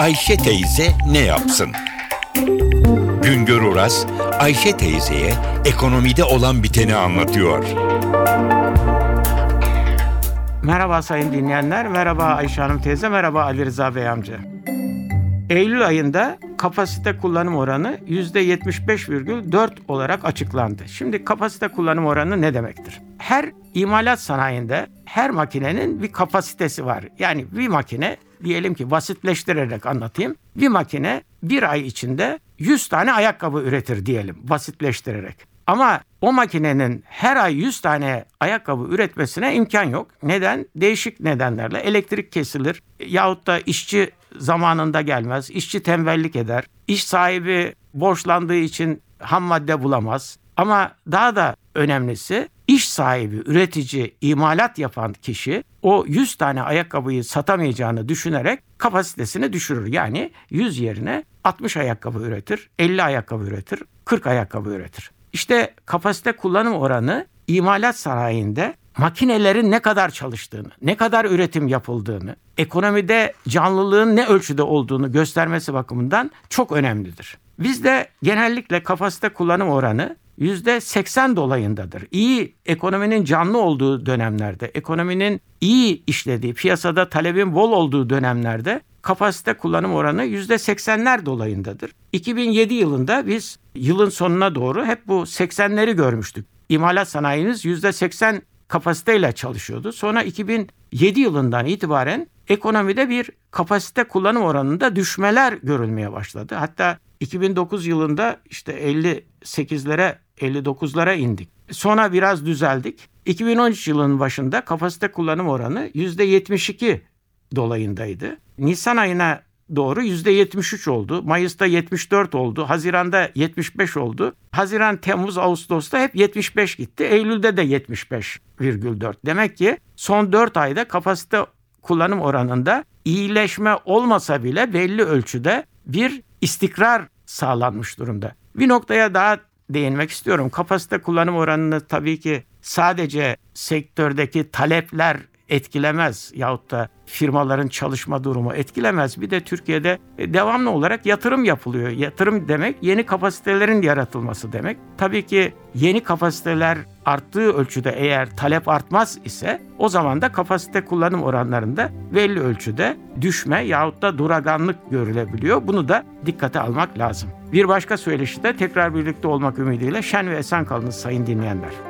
Ayşe teyze ne yapsın? Güngör Oras, Ayşe teyzeye ekonomide olan biteni anlatıyor. Merhaba sayın dinleyenler, merhaba Ayşe Hanım teyze, merhaba Ali Rıza Bey amca. Eylül ayında kapasite kullanım oranı %75,4 olarak açıklandı. Şimdi kapasite kullanım oranı ne demektir? Her imalat sanayinde her makinenin bir kapasitesi var. Yani bir makine diyelim ki basitleştirerek anlatayım. Bir makine bir ay içinde 100 tane ayakkabı üretir diyelim basitleştirerek. Ama o makinenin her ay 100 tane ayakkabı üretmesine imkan yok. Neden? Değişik nedenlerle elektrik kesilir yahut da işçi zamanında gelmez, işçi tembellik eder, iş sahibi borçlandığı için ham madde bulamaz. Ama daha da önemlisi iş sahibi, üretici, imalat yapan kişi o 100 tane ayakkabıyı satamayacağını düşünerek kapasitesini düşürür. Yani 100 yerine 60 ayakkabı üretir, 50 ayakkabı üretir, 40 ayakkabı üretir. İşte kapasite kullanım oranı imalat sanayinde makinelerin ne kadar çalıştığını, ne kadar üretim yapıldığını, ekonomide canlılığın ne ölçüde olduğunu göstermesi bakımından çok önemlidir. Bizde genellikle kapasite kullanım oranı %80 dolayındadır. İyi ekonominin canlı olduğu dönemlerde, ekonominin iyi işlediği, piyasada talebin bol olduğu dönemlerde kapasite kullanım oranı %80'ler dolayındadır. 2007 yılında biz yılın sonuna doğru hep bu 80'leri görmüştük. İmalat sanayiniz %80 kapasiteyle çalışıyordu. Sonra 2007 yılından itibaren ekonomide bir kapasite kullanım oranında düşmeler görülmeye başladı. Hatta 2009 yılında işte 58'lere 59'lara indik. Sonra biraz düzeldik. 2013 yılının başında kapasite kullanım oranı %72 dolayındaydı. Nisan ayına doğru %73 oldu. Mayıs'ta 74 oldu. Haziran'da 75 oldu. Haziran, Temmuz, Ağustos'ta hep 75 gitti. Eylül'de de 75,4. Demek ki son 4 ayda kapasite kullanım oranında iyileşme olmasa bile belli ölçüde bir istikrar sağlanmış durumda. Bir noktaya daha değinmek istiyorum. Kapasite kullanım oranını tabii ki sadece sektördeki talepler etkilemez yahut da firmaların çalışma durumu etkilemez. Bir de Türkiye'de e, devamlı olarak yatırım yapılıyor. Yatırım demek yeni kapasitelerin yaratılması demek. Tabii ki yeni kapasiteler arttığı ölçüde eğer talep artmaz ise o zaman da kapasite kullanım oranlarında belli ölçüde düşme yahut da duraganlık görülebiliyor. Bunu da dikkate almak lazım. Bir başka söyleşide tekrar birlikte olmak ümidiyle şen ve esen kalınız sayın dinleyenler.